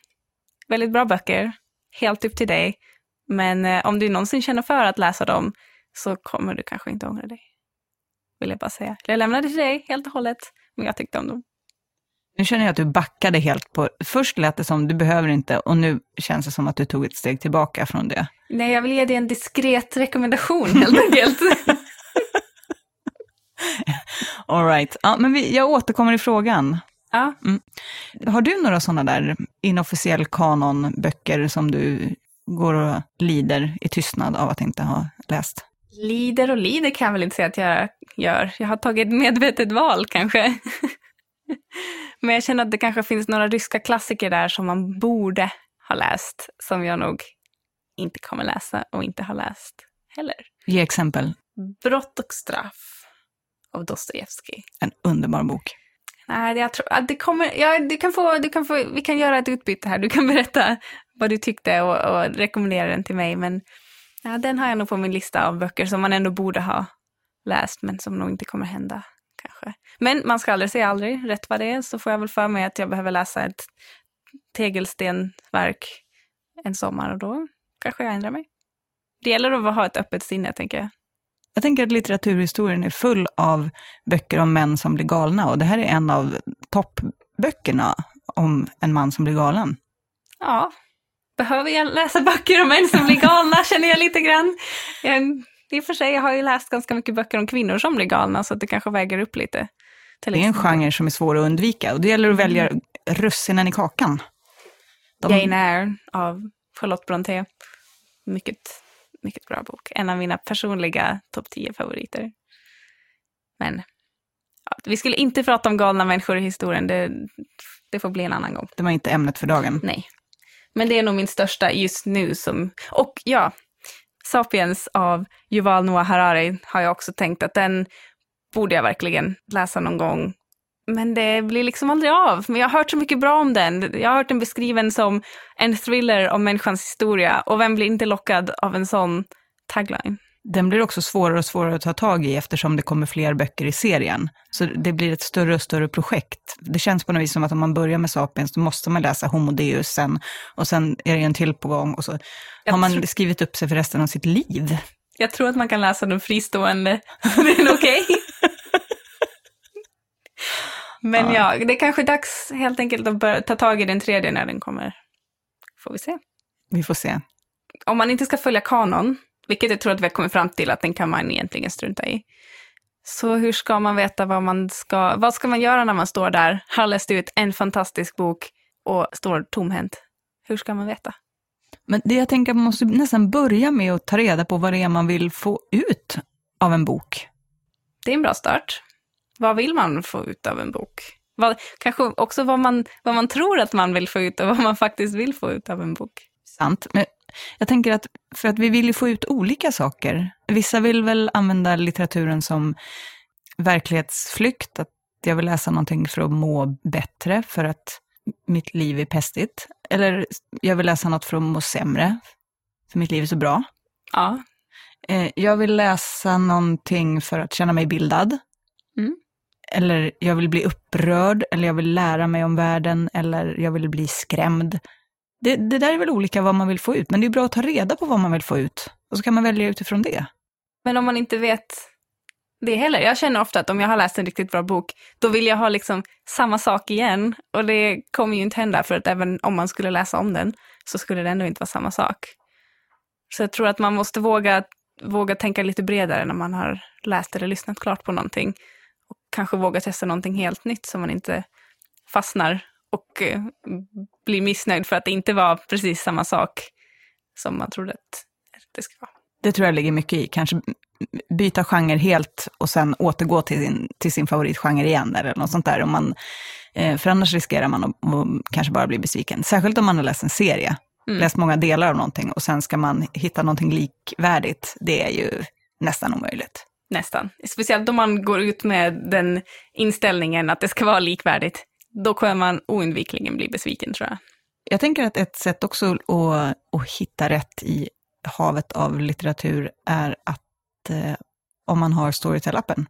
Väldigt bra böcker. Helt upp till dig. Men eh, om du någonsin känner för att läsa dem så kommer du kanske inte ångra dig. Vill jag bara säga. Jag lämnar det till dig helt och hållet. Men jag tyckte om dem. Nu känner jag att du backade helt på, först lät det som du behöver inte och nu känns det som att du tog ett steg tillbaka från det. Nej, jag vill ge dig en diskret rekommendation helt enkelt. *laughs* All right. Ja, men vi, jag återkommer i frågan. ja. Har du några sådana där inofficiell kanonböcker som du går och lider i tystnad av att inte ha läst? Lider och lider kan jag väl inte säga att jag gör. Jag har tagit ett medvetet val kanske. *laughs* Men jag känner att det kanske finns några ryska klassiker där som man borde ha läst, som jag nog inte kommer läsa och inte har läst heller. Ge exempel. Brott och straff av Dostojevskij. En underbar bok. Nej, jag tror det kommer, ja, du kan få, du kan få, vi kan göra ett utbyte här. Du kan berätta vad du tyckte och, och rekommendera den till mig. Men ja, den har jag nog på min lista av böcker som man ändå borde ha läst, men som nog inte kommer hända kanske. Men man ska aldrig säga aldrig, rätt vad det är, så får jag väl för mig att jag behöver läsa ett tegelstenverk en sommar och då kanske jag ändrar mig. Det gäller att ha ett öppet sinne, tänker jag. Jag tänker att litteraturhistorien är full av böcker om män som blir galna och det här är en av toppböckerna om en man som blir galen. Ja, behöver jag läsa böcker om män som blir galna, *laughs* känner jag lite grann. Jag, I och för sig jag har jag läst ganska mycket böcker om kvinnor som blir galna, så det kanske väger upp lite. Det är en genre som är svår att undvika och det gäller att välja russinen i kakan. De, Jane Eyre av Charlotte Brontë. Mycket, mycket bra bok. En av mina personliga topp 10-favoriter. Men ja, vi skulle inte prata om galna människor i historien. Det, det får bli en annan gång. det var inte ämnet för dagen. Nej. Men det är nog min största just nu som... Och ja, Sapiens av Yuval Noah Harari har jag också tänkt att den borde jag verkligen läsa någon gång. Men det blir liksom aldrig av. Men jag har hört så mycket bra om den. Jag har hört den beskriven som en thriller om människans historia. Och vem blir inte lockad av en sån tagline? Den blir också svårare och svårare att ta tag i eftersom det kommer fler böcker i serien. Så det blir ett större och större projekt. Det känns på något vis som att om man börjar med Sapiens, då måste man läsa Homo Deus sen. Och sen är det en till på gång och så har man skrivit upp sig för resten av sitt liv. Jag tror att man kan läsa den fristående. *laughs* är nog okej. Men ja. det är kanske dags helt enkelt att börja ta tag i den tredje när den kommer. Får vi se. Vi får se. Om man inte ska följa kanon, vilket jag tror att vi har kommit fram till att den kan man egentligen strunta i. Så hur ska man veta vad man ska, vad ska man göra när man står där, har läst ut en fantastisk bok och står tomhänt? Hur ska man veta? Men det jag tänker, man måste nästan börja med att ta reda på vad det är man vill få ut av en bok. Det är en bra start. Vad vill man få ut av en bok? Vad, kanske också vad man, vad man tror att man vill få ut och vad man faktiskt vill få ut av en bok. Sant. Men jag tänker att för att vi vill ju få ut olika saker. Vissa vill väl använda litteraturen som verklighetsflykt, att jag vill läsa någonting för att må bättre, för att mitt liv är pestigt. Eller jag vill läsa något för att må sämre, för mitt liv är så bra. Ja, Eh, Jag vill läsa någonting för att känna mig bildad. Mm. Eller jag vill bli upprörd, eller jag vill lära mig om världen, eller jag vill bli skrämd. Det, det där är väl olika vad man vill få ut, men det är bra att ta reda på vad man vill få ut. Och så kan man välja utifrån det. men om man inte vet det heller. Jag känner ofta att om jag har läst en riktigt bra bok, då vill jag ha liksom samma sak igen. Och det kommer ju inte hända, för att även om man skulle läsa om den, så skulle det ändå inte vara samma sak. Så jag tror att man måste våga, våga tänka lite bredare när man har läst eller lyssnat klart på någonting. Och kanske våga testa någonting helt nytt så man inte fastnar och eh, blir missnöjd för att det inte var precis samma sak som man trodde att det skulle vara. Det tror jag ligger mycket i. Kanske byta genre helt och sen återgå till sin, till sin favoritgenre igen eller något sånt där. Om man, eh, för annars riskerar man att, att kanske bara bli besviken. Särskilt om man har läst en serie, Mm. läst många delar av någonting och sen ska man hitta någonting likvärdigt. Det är ju nästan omöjligt. Nästan. Speciellt om man går ut med den inställningen att det ska vara likvärdigt. Då kommer man oundvikligen bli besviken tror jag. Jag tänker att ett sätt också att, att hitta rätt i havet av litteratur är att eh, om man har Storytel-appen,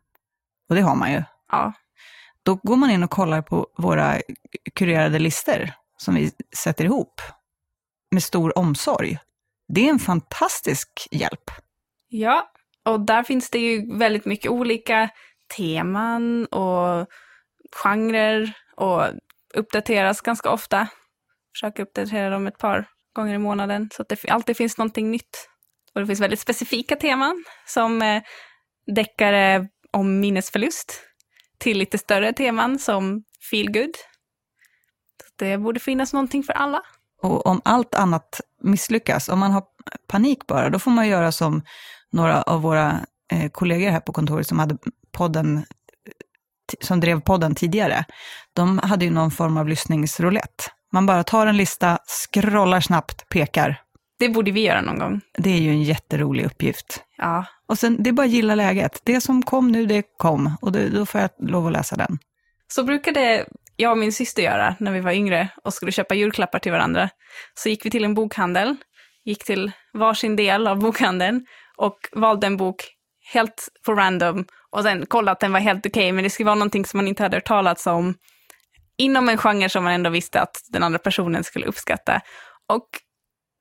och det har man ju, Ja, då går man in och kollar på våra kurerade listor som vi sätter ihop med stor omsorg. Det är en fantastisk hjälp. ja. och där finns det ju väldigt mycket olika teman och genrer och uppdateras ganska ofta. Försöker uppdatera dem ett par gånger i månaden så att det alltid finns någonting nytt. Och det finns väldigt specifika teman som eh, deckare om minnesförlust till lite större teman som feel good. Så det borde finnas någonting för alla. Och om allt annat misslyckas, om man har panik bara, då får man göra som några av våra eh, kollegor här på kontoret som hade podden, som drev podden tidigare. De hade ju någon form av lyssningsroulette. Man bara tar en lista, scrollar snabbt, pekar. Det borde vi göra någon gång. Det är ju en jätterolig uppgift. Ja. Och sen, det är bara att gilla läget. Det som kom nu, det kom. Och det, då får jag lov att läsa den. Så brukade jag och min syster göra när vi var yngre och skulle köpa julklappar till varandra. Så gick vi till en bokhandel, gick till varsin del av bokhandeln och valde en bok helt på random och sen kollade att den var helt okej, okay, men det skulle vara någonting som man inte hade hört talats om inom en genre som man ändå visste att den andra personen skulle uppskatta. Och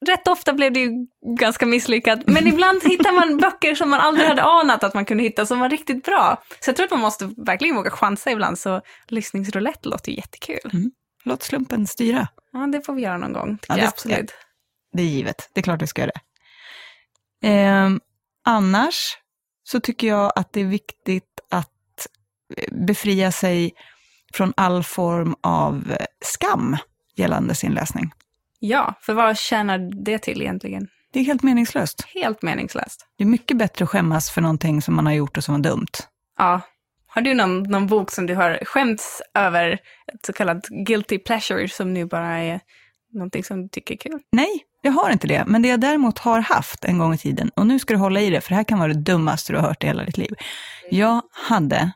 rätt ofta blev det ju ganska misslyckat, men *laughs* ibland hittar man böcker som man aldrig hade anat att man kunde hitta som var riktigt bra. Så jag tror att man måste verkligen våga chansa ibland, så lyssningsroulette låter ju jättekul. Mm. Låt slumpen styra. Ja, det får vi göra någon gång, tycker ja, jag absolut. Det är givet, det är klart vi ska göra det. Eh, annars så tycker jag att det är viktigt att befria sig från all form av skam gällande sin läsning. Ja, för vad tjänar det till egentligen? Det är helt meningslöst. Helt meningslöst. Det är mycket bättre att skämmas för någonting som man har gjort och som var dumt. Ja. Har du någon, någon bok som du har skämts över, ett så kallat guilty pleasure, som nu bara är någonting som du tycker är kul? Nej, jag har inte det. Men det jag däremot har haft en gång i tiden, och nu ska du hålla i det, för det här kan vara det dummaste du har hört i hela ditt liv. Jag hade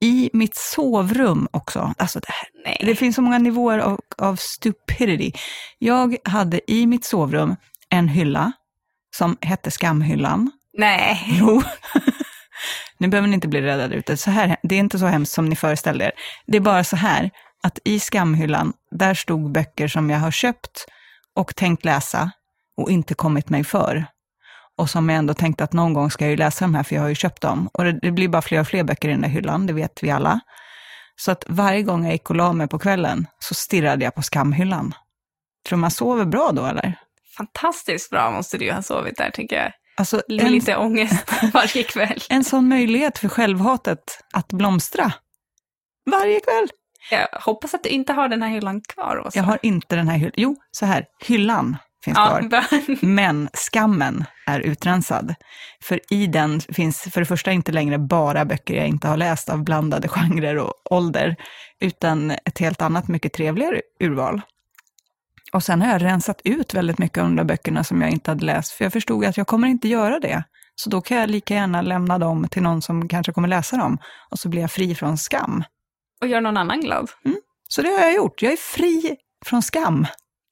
i mitt sovrum också. Alltså det, här, det finns så många nivåer av, av stupidity. Jag hade i mitt sovrum en hylla som hette Skamhyllan. Nej. Jo. *laughs* nu behöver ni inte bli rädda där ute. Så här, det är inte så hemskt som ni föreställer er. Det är bara så här att i Skamhyllan, där stod böcker som jag har köpt och tänkt läsa och inte kommit mig för och som jag ändå tänkte att någon gång ska jag ju läsa de här, för jag har ju köpt dem. Och det, det blir bara fler och fler böcker i den där hyllan, det vet vi alla. Så att varje gång jag gick och la mig på kvällen så stirrade jag på skamhyllan. Tror man sover bra då eller? Fantastiskt bra måste du ju ha sovit där tycker jag. Alltså, en, lite ångest *laughs* varje kväll. En sån möjlighet för självhatet att blomstra. Varje kväll. Jag hoppas att du inte har den här hyllan kvar, Åsa. Jag har inte den här hyllan. Jo, så här, hyllan finns ja, kvar. *laughs* Men skammen är utrensad. För i den finns för det första inte längre bara böcker jag inte har läst av blandade genrer och ålder, utan ett helt annat, mycket trevligare urval. Och sen har jag rensat ut väldigt mycket av de där böckerna som jag inte hade läst, för jag förstod att jag kommer inte göra det. Så då kan jag lika gärna lämna dem till någon som kanske kommer läsa dem, och så blir jag fri från skam. Och gör någon annan glad. Mm. Så det har jag gjort. Jag är fri från skam.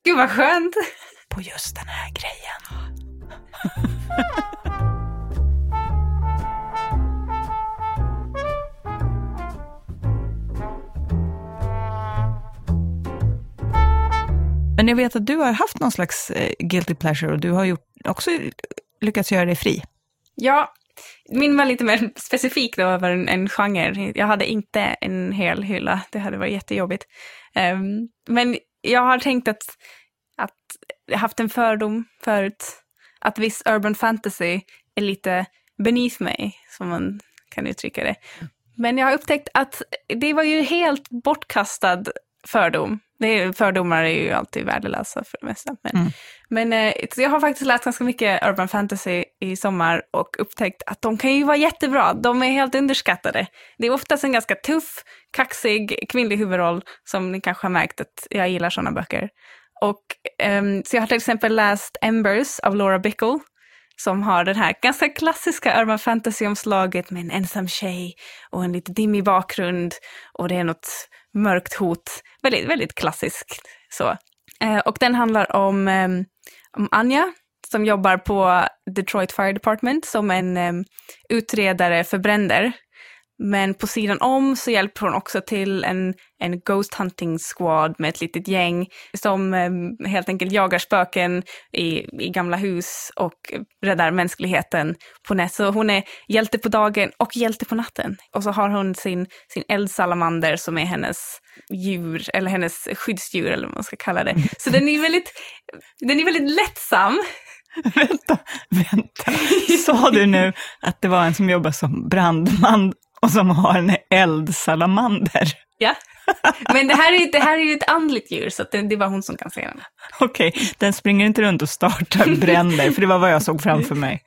Gud vad skönt! på just den här grejen. *laughs* Men jag vet att du har haft någon slags eh, guilty pleasure och du har gjort, också lyckats göra dig fri. Ja, min var lite mer specifik då över en, en genre. Jag hade inte en hel hylla, det hade varit jättejobbigt. Um, men jag har tänkt att jag haft en fördom förut, att viss urban fantasy är lite beneath mig, som man kan uttrycka det. Men jag har upptäckt att det var ju helt bortkastad fördom. Det är, fördomar är ju alltid värdelösa för det mesta. Men, mm. men eh, jag har faktiskt läst ganska mycket urban fantasy i sommar och upptäckt att de kan ju vara jättebra. De är helt underskattade. Det är oftast en ganska tuff, kaxig kvinnlig huvudroll som ni kanske har märkt att jag gillar sådana böcker. Och, um, så jag har till exempel läst Embers av Laura Bickle, som har den här ganska klassiska urban fantasy-omslaget med en ensam tjej och en lite dimmig bakgrund och det är något mörkt hot. Väldigt, väldigt klassiskt så. Eh, och den handlar om, ehm, om Anja som jobbar på Detroit Fire Department som en um, utredare för bränder. Men på sidan om så hjälper hon också till en, en Ghost Hunting Squad med ett litet gäng som eh, helt enkelt jagar spöken i, i gamla hus och räddar mänskligheten på nät. Så hon är hjälte på dagen och hjälte på natten. Och så har hon sin, sin eldsalamander som är hennes djur, eller hennes skyddsdjur eller vad man ska kalla det. Så den är väldigt, den är väldigt lättsam. *laughs* vänta, vänta. Sa du nu att det var en som jobbar som brandman och som har en eldsalamander? Ja, men det här är, det här är ju ett andligt djur så det, det är bara hon som kan se den. Okej, okay, den springer inte runt och startar bränder, för det var vad jag såg framför mig.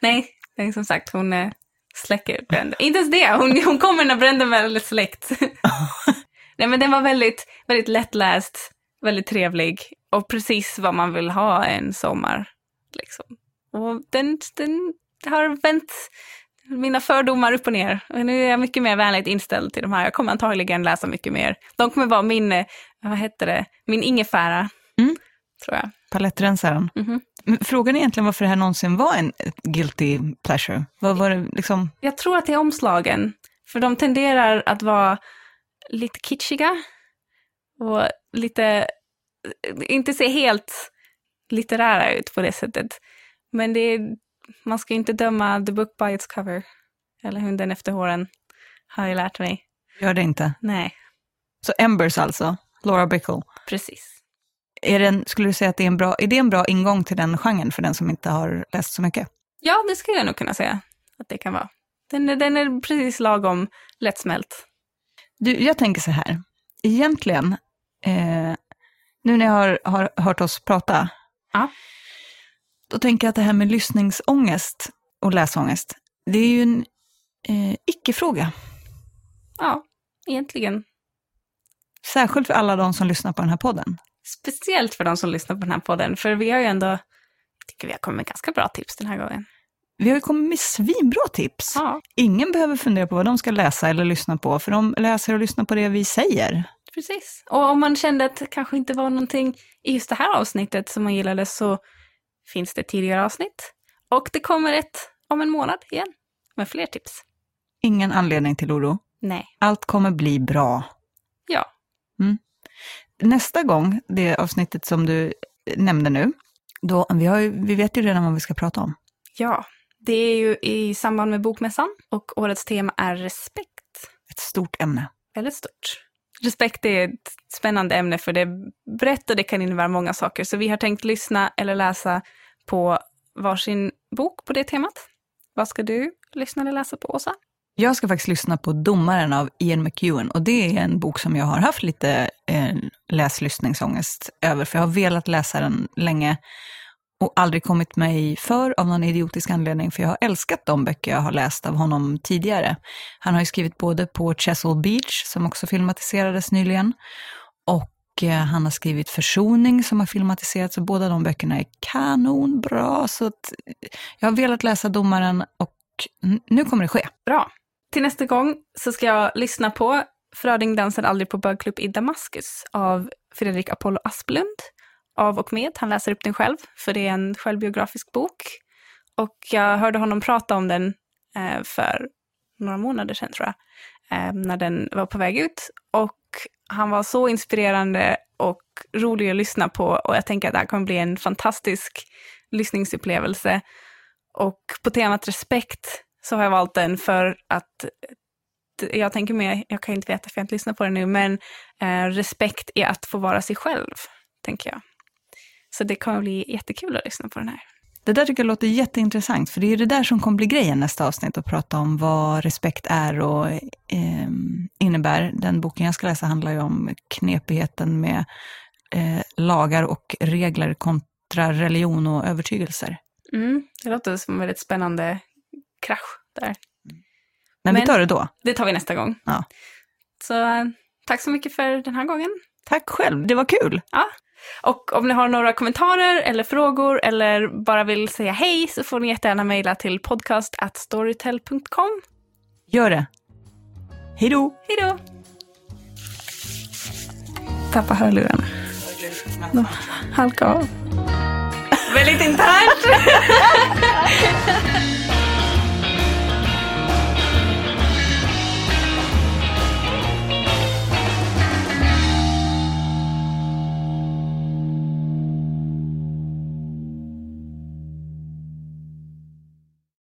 Nej, är som sagt, hon eh, släcker bränder. Inte ens det, hon, hon kommer när bränden väl är släckt. *laughs* Nej men den var väldigt, väldigt lättläst, väldigt trevlig och precis vad man vill ha en sommar. Liksom. Och den, den har vänt mina fördomar upp och ner. Och nu är jag mycket mer vänligt inställd till de här. Jag kommer antagligen läsa mycket mer. De kommer vara min, eh, vad heter det, min ingefära, mm. tror jag. Palettrensaren. Mm -hmm. Frågan är egentligen varför det här någonsin var en guilty pleasure. Vad var det liksom? Jag tror att det är omslagen. För de tenderar att vara lite kitschiga och lite, inte se helt litterära ut på det sättet. Men det är, man ska inte döma the book by its cover. Eller hunden efter håren, har jag lärt mig. Gör det inte? Nej. Så Embers alltså, Laura Bickle? Precis. Är det en, skulle du säga att det är en, bra, är det en bra ingång till den genren för den som inte har läst så mycket? Ja, det skulle jag nog kunna säga att det kan vara. Den, är, den är precis lagom lättsmält. Du, jag tänker så här, egentligen, eh, nu när jag har, har hört oss prata, ja. Då tänker jag att det här med lyssningsångest och läsångest, det är ju en eh, icke-fråga. Ja, egentligen. Särskilt för alla de som lyssnar på den här podden. Speciellt för de som lyssnar på den här podden, för vi har ju ändå, jag tycker vi har kommit med ganska bra tips den här gången. Vi har ju kommit med svinbra tips. Ja. Ingen behöver fundera på vad de ska läsa eller lyssna på, för de läser och lyssnar på det vi säger. Precis. Och om man kände att det kanske inte var någonting i just det här avsnittet som man gillade så finns det tidigare avsnitt. Och det kommer ett om en månad igen med fler tips. Ingen anledning till oro. Nej. Allt kommer bli bra. Ja. Mm. Nästa gång, det avsnittet som du nämnde nu, då, vi, har, vi vet ju redan vad vi ska prata om. Ja, det är ju i samband med Bokmässan och årets tema är respekt. Ett stort ämne. Väldigt stort. Respekt är ett spännande ämne för det är brett och det kan innebära många saker. Så vi har tänkt lyssna eller läsa på varsin bok på det temat. Vad ska du lyssna eller läsa på, Åsa? Jag ska faktiskt lyssna på Domaren av Ian McEwan och det är en bok som jag har haft lite eh, läslyssningsångest över, för jag har velat läsa den länge och aldrig kommit mig för av någon idiotisk anledning, för jag har älskat de böcker jag har läst av honom tidigare. Han har ju skrivit både på Chesil Beach, som också filmatiserades nyligen, och eh, han har skrivit Försoning som har filmatiserats, och båda de böckerna är kanonbra. Så att eh, jag har velat läsa Domaren och nu kommer det ske. Bra. Till nästa gång så ska jag lyssna på Fröding dansar aldrig på bögklubb i Damaskus av Fredrik Apollo Asplund av och med. Han läser upp den själv, för det är en självbiografisk bok. Och jag hörde honom prata om den eh, för några månader sedan, tror jag, eh, när den var på väg ut. Och han var så inspirerande och rolig att lyssna på och jag tänker att det här kommer bli en fantastisk lyssningsupplevelse. Och på temat respekt så har jag valt den för att eh, jag tänker mer, jag kan inte veta för jag har inte lyssnat på den nu, men eh, respekt är att få vara sig själv, tänker jag. Så det kommer bli jättekul att lyssna på den här. Det där tycker jag låter jätteintressant, för det är det där som kommer bli grejen nästa avsnitt, att prata om vad respekt är och eh, innebär. Den boken jag ska läsa handlar ju om knepigheten med eh, lagar och regler kontra religion och övertygelser. Mm, det låter som en väldigt spännande krasch där. Men, Men vi tar det då. Det tar vi nästa gång. Ja. Så eh, tack så mycket för den här gången. Tack själv, det var kul. Ja. Och om ni har några kommentarer eller frågor eller bara vill säga hej så får ni jättegärna mejla till podcast@storytel.com. Gör det. Hej då! Hej då! Tappa hörlurarna. De halkade av. Väldigt internt. *laughs*